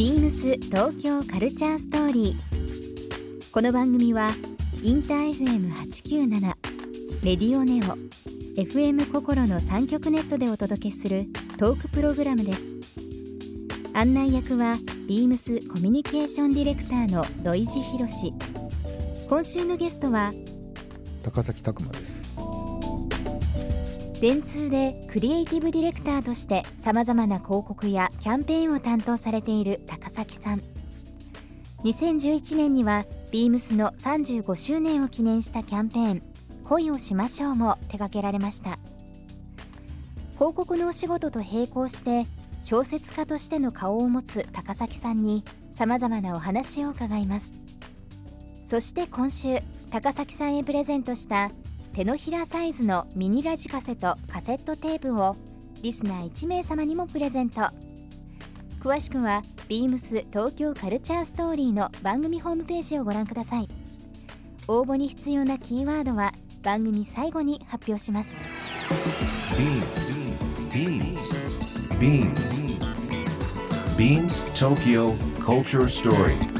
ビームス東京カルチャーストーリー。この番組はインター FM897 レディオネオ FM 心の3極ネットでお届けするトークプログラムです。案内役はビームスコミュニケーションディレクターの土井博今週のゲストは高崎拓磨です。電通でクリエイティブディレクターとしてさまざまな広告やキャンペーンを担当されている高崎さん。2011年にはビームスの35周年を記念したキャンペーン「恋をしましょう」も手掛けられました。広告のお仕事と並行して小説家としての顔を持つ高崎さんにさまざまなお話を伺います。そして今週高崎さんへプレゼントした手のひらサイズのミニラジカセとカセットテープをリスナー1名様にもプレゼント。詳しくは beams 東京カルチャーストーリーの番組ホームページをご覧ください。応募に必要なキーワードは番組最後に発表します。BeamsBeamsBeamsTokyo Culture Story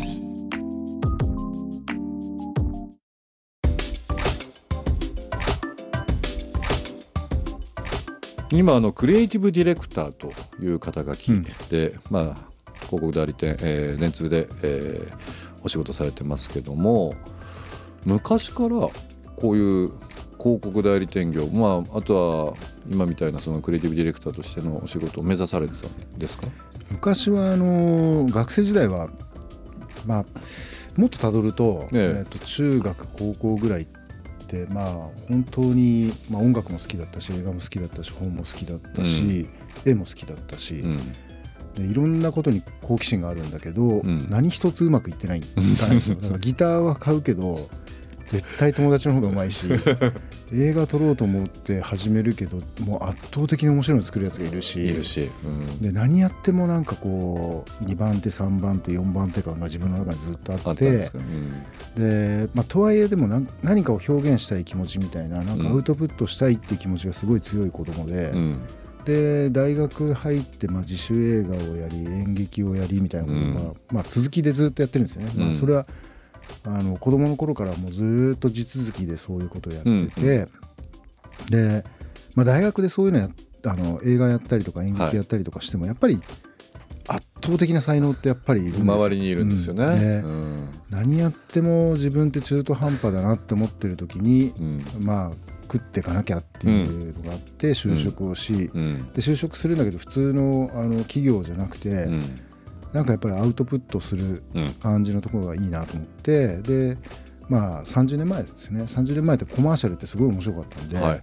ー。今あのクリエイティブディレクターという肩書きで、まあ広告代理店、えー、電通で、えーお仕事されてますけども昔からこういう広告代理店業まああとは今みたいなそのクリエイティブディレクターとしてのお仕事を目指されてたんですか？昔はあの学生時代はまあもっとたどると,、ええ。えーと中学高校ぐらいってまあ本当に、まあ、音楽も好きだったし映画も好きだったし本も好きだったし、絵も好きだったし、うん。でいろんなことに好奇心があるんだけど、ん。何一つうまくいってないんですよだからギターは買うけど絶対友達の方がうまいし 映画撮ろうと思って始めるけどもう圧倒的に面白いの作るやつがいるしいるし、うん。で何やってもなんかこう2番手3番手4番手感が自分の中にずっとああっったんでまあ、とはいえでも何何かを表現したい気持ちみたいななんかアウトプットしたいっていう気持ちがすごい強い子供で、うん。で大学入ってまあ自主映画をやり演劇をやりみたいなことが、まあ、続きでずっとやってるんですよね。まあ、それはあの子供の頃からもうずっと地続きでそういうことをやってて、で、まあ、大学でそういうのやあの映画やったりとか演劇やったりとかしても、やっぱり圧倒的な才能ってやっぱりいるんですよ。周りにいるんですよね。うん。何やっても自分って中途半端だなって思ってる時に、うん。まあ食っていかなきゃっていうのがあって就職をし、うん。で就職するんだけど普通のあの企業じゃなくて、うんなんかやっぱりアウトプットするうん感じのところがいいなと思ってでまあ30年前ですね30年前ってコマーシャルってすごい面白かったんで,、はい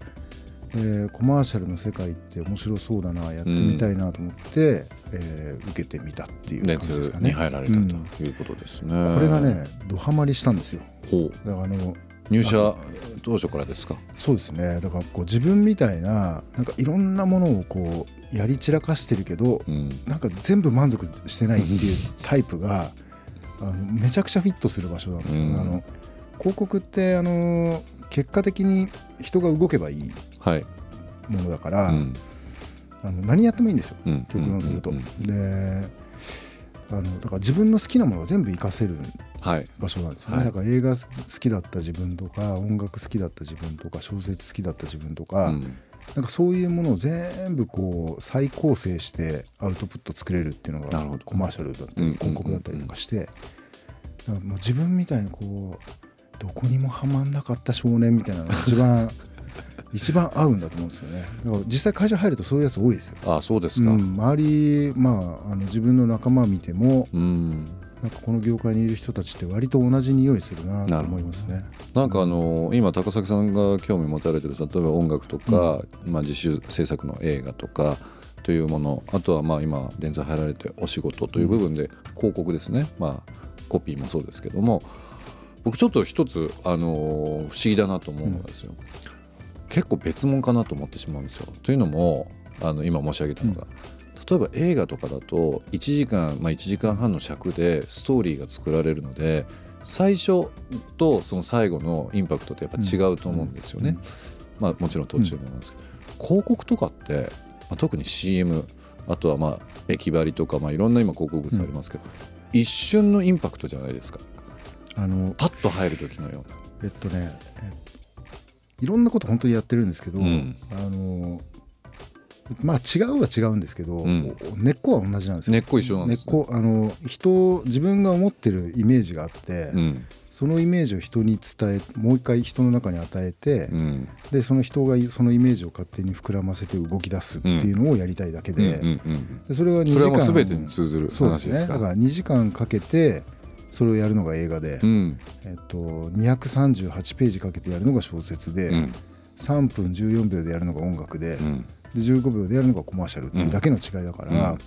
でコマーシャルの世界って面白そうだなやってみたいなと思って、えー受けてみたっていう感じです熱かね。に入られたうんということですね。これがねドハマりしたんですよ。ほうだからあの入社当初からですか？そうですねだからこう自分みたいななんかいろんなものをこうやり散らかしてるけど、うん。なんか全部満足してないっていうタイプがあのめちゃくちゃフィットする場所なんですよ。ね。うん。あの広告ってあの結果的に人が動けばいいはい。ものだから、うん。あの何やってもいいんですよ。うん。極論すると。であのだから自分の好きなものを全部活かせるはい。場所なんですよね、はい。だから映画好き好きだった自分とか音楽好きだった自分とか小説好きだった自分とか、うんなんかそういうものを全部こう再構成してアウトプット作れるっていうのがコマーシャルだったうんり広告だったりとかしてだからもう自分みたいにこうどこにもはまんなかった少年みたいなのが一番 一番合うんだと思うんですよね。だから実際会社入るとそういうやつ多いですよ、ああそうですか。うん、周りまああの自分の仲間見てもうん。なんかこの業界にいる人たちって割と同じ匂いするなと思いますね。なんかあの今高崎さんが興味持たれてる例えば音楽とか、まあ、自主制作の映画とかというものあとはまあ今電座入られてお仕事という部分で広告ですね、まあ、コピーもそうですけども。僕ちょっと一つ、あのー不思議だなと思うのがですよ、結構別物かなと思ってしまうんですよ。というのもあの今申し上げたのが、例えば映画とかだと1時間、まあ、1時間半の尺でストーリーが作られるので最初とその最後のインパクトってやっぱ違うと思うんですよね。まあ、もちろん途中もなんですけど、広告とかって、まあ、特に CM あとはまあ駅張りとか、まあ、いろんな今広告物ありますけど、一瞬のインパクトじゃないですか。あのパッと入る時のような。えっとね、えっと、いろんなこと本当にやってるんですけど、うん。あのまあ違うは違うんですけど、ん。根っこは同じなんですよ。根っこ一緒なんですね。根っこあの人自分が思ってるイメージがあって、うん。そのイメージを人に伝えもう一回人の中に与えて、うん。でその人がそのイメージを勝手に膨らませて動き出すっていうのをやりたいだけで,、でそれは2それはてに通ずるそうです話ですかね。だから2時間かけてそれをやるのが映画で、うん。えっと、238ページかけてやるのが小説で、うん。3分14秒でやるのが音楽で,、うんで15秒でやるのがコマーシャルっていうだけの違いだから、うん。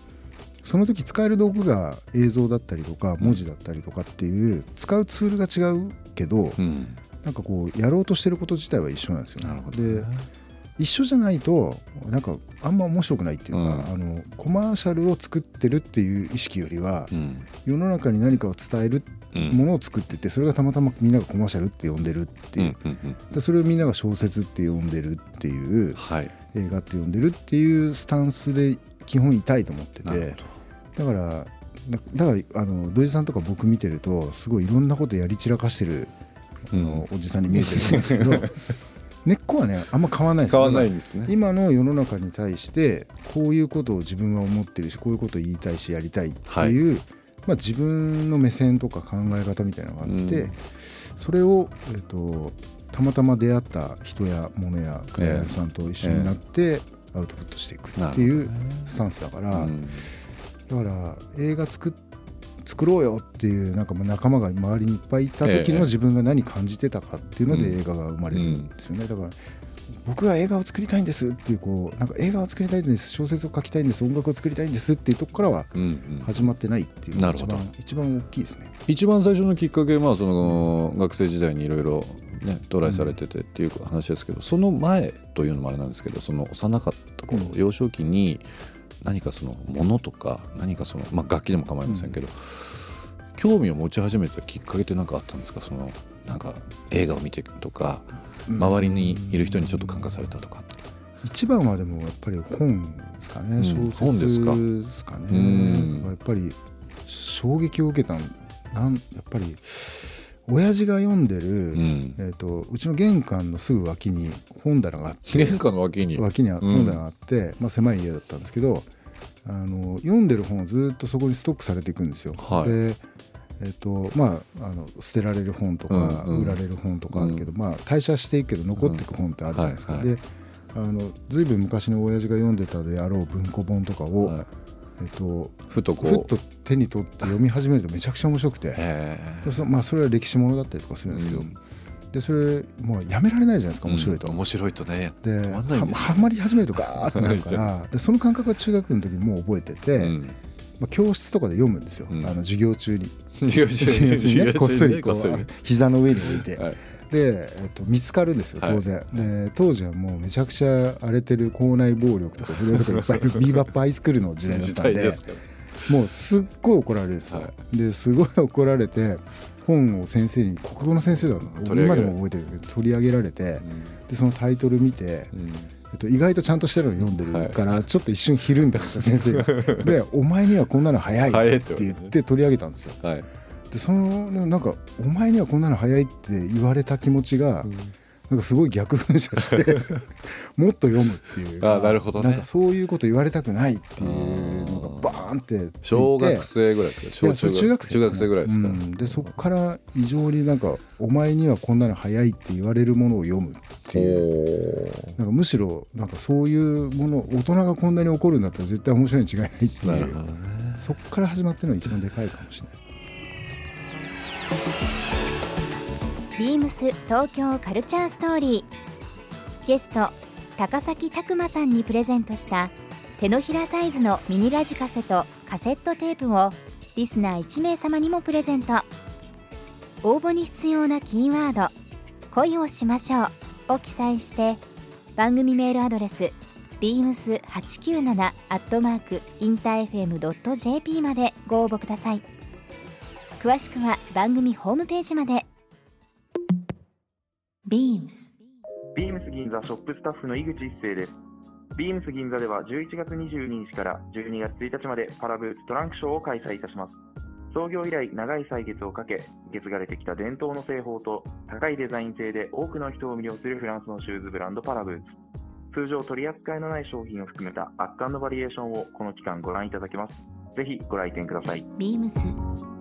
その時使える道具が映像だったりとか文字だったりとかっていう使うツールが違うけど、うん。なんかこうやろうとしてること自体は一緒なんですよ、なるほどで一緒じゃないとなんかあんま面白くないっていうか、うん。あのコマーシャルを作ってるっていう意識よりは、うん。世の中に何かを伝えるうん。ものを作っててそれがたまたまみんながコマーシャルって呼んでるっていう、でそれをみんなが小説って呼んでるっていう。はい映画って呼んでるっていうスタンスで基本いたいと思ってて。だからだだからあの土井さんとか僕見てるとすごいいろんなことやり散らかしてる、あのおじさんに見えてるんですけど 根っこはねあんま変わらないです変わんないですね。ら今の世の中に対してこういうことを自分は思ってるしこういうことを言いたいしやりたいっていう、まあ、自分の目線とか考え方みたいなのがあって、うん。それを、えっとたまたま出会った人や物やクライアントさんと一緒になってアウトプットしていくっていうスタンスだから、うん。だから映画作っ作ろうよっていうなんかもう仲間が周りにいっぱいいた時ええ。の自分が何感じてたかっていうのでうん。映画が生まれるんですよね、だから僕が映画を作りたいんですっていうこうなんか映画を作りたいんです小説を書きたいんです音楽を作りたいんですっていうとこからはうんうん。始まってないっていうのが一なるほ番一番大きいですね。一番最初のきっかけまあその学生時代にいろいろねトライされててっていう話ですけど、その前というのもあれなんですけどその幼かった頃、うん。幼少期に何かそのものとか何かその、まあ、楽器でも構いませんけど、興味を持ち始めたきっかけって何かあったんですか？そのなんか映画を見てとか周りにいる人にちょっと感化されたとか。一番はでもやっぱり本ですかね、ん。小説本ですか？ねうん。やっぱり衝撃を受けたなんやっぱり親父が読んでる、うん。えー、とうちの玄関のすぐ脇に本棚があって玄関の脇に。脇には本棚があって、まあ、狭い家だったんですけどあの読んでる本をずっとそこにストックされていくんですよ。はい。でえっとまあ、あの捨てられる本とか、うんうん。売られる本とかあるけど、まあ、退社していくけど残っていく本ってあるじゃないですか。うん。はいはいであのずいぶん昔の親父が読んでたであろう文庫本とかを、はいえっと、ふとこう。ふっと手に取って読み始めるとめちゃくちゃ面白くて。そまあ、それは歴史ものだったりとかするんですけど、うん。でそれもうやめられないじゃないですか面白いと。うん面白いとね。ではまり始めるとガーってなるから。でその感覚は中学の時にもう覚えてて、うん。まあ、教室とかで読むんですよ、うん。あの授業中に。授業中にね。こっそりこう膝の上に置いて、はいで、えっと、見つかるんですよ当然、で当時はもうめちゃくちゃ荒れてる校内暴力とか不良とかいっぱいいる ビーバップハイスクールの時代だっ時たんでもうすっごい怒られるんですよ、はですごい怒られて本を先生に国語の先生だった今でも覚えてるけど取り上げられて、でそのタイトル見て、うん。えっと、意外とちゃんとしてるの読んでるから、ちょっと一瞬ひるんだんですよ先生が。で「お前にはこんなの早い」って言って取り上げたんですよ。はいでそのなんか「お前にはこんなの早い」って言われた気持ちが、なんかすごい逆噴射して もっと読むっていう。かあなるほどね。なんかそういうこと言われたくないっていうのがバーンって小学生ぐらいですか？いやそれ中学生。中学生ぐらいですか、うん。でそこから異常になんか「お前にはこんなの早い」って言われるものを読むっていう。なんかむしろなんかそういうもの大人がこんなに怒るんだったら絶対面白いに違いないっていう。ね。そこから始まってるのが一番でかいかもしれない。ビームス東京カルチャーストーリー。ゲスト高崎拓磨さんにプレゼントした手のひらサイズのミニラジカセとカセットテープをリスナー1名様にもプレゼント。応募に必要なキーワード「恋をしましょう」を記載して番組メールアドレス beams897 アットマークインター FM.jp までご応募ください。詳しくは番組ホームページまで BEAMS ビームス銀座ショップスタッフの井口一生です。ビームス銀座では11月22日から12月1日までパラブトランクショーを開催いたします。創業以来長い歳月をかけ、受け継がれてきた伝統の製法と高いデザイン性で多くの人を魅了するフランスのシューズブランドパラブーツ。通常取り扱いのない商品を含めた圧巻のバリエーションをこの期間ご覧いただけます。ぜひご来店ください。ャース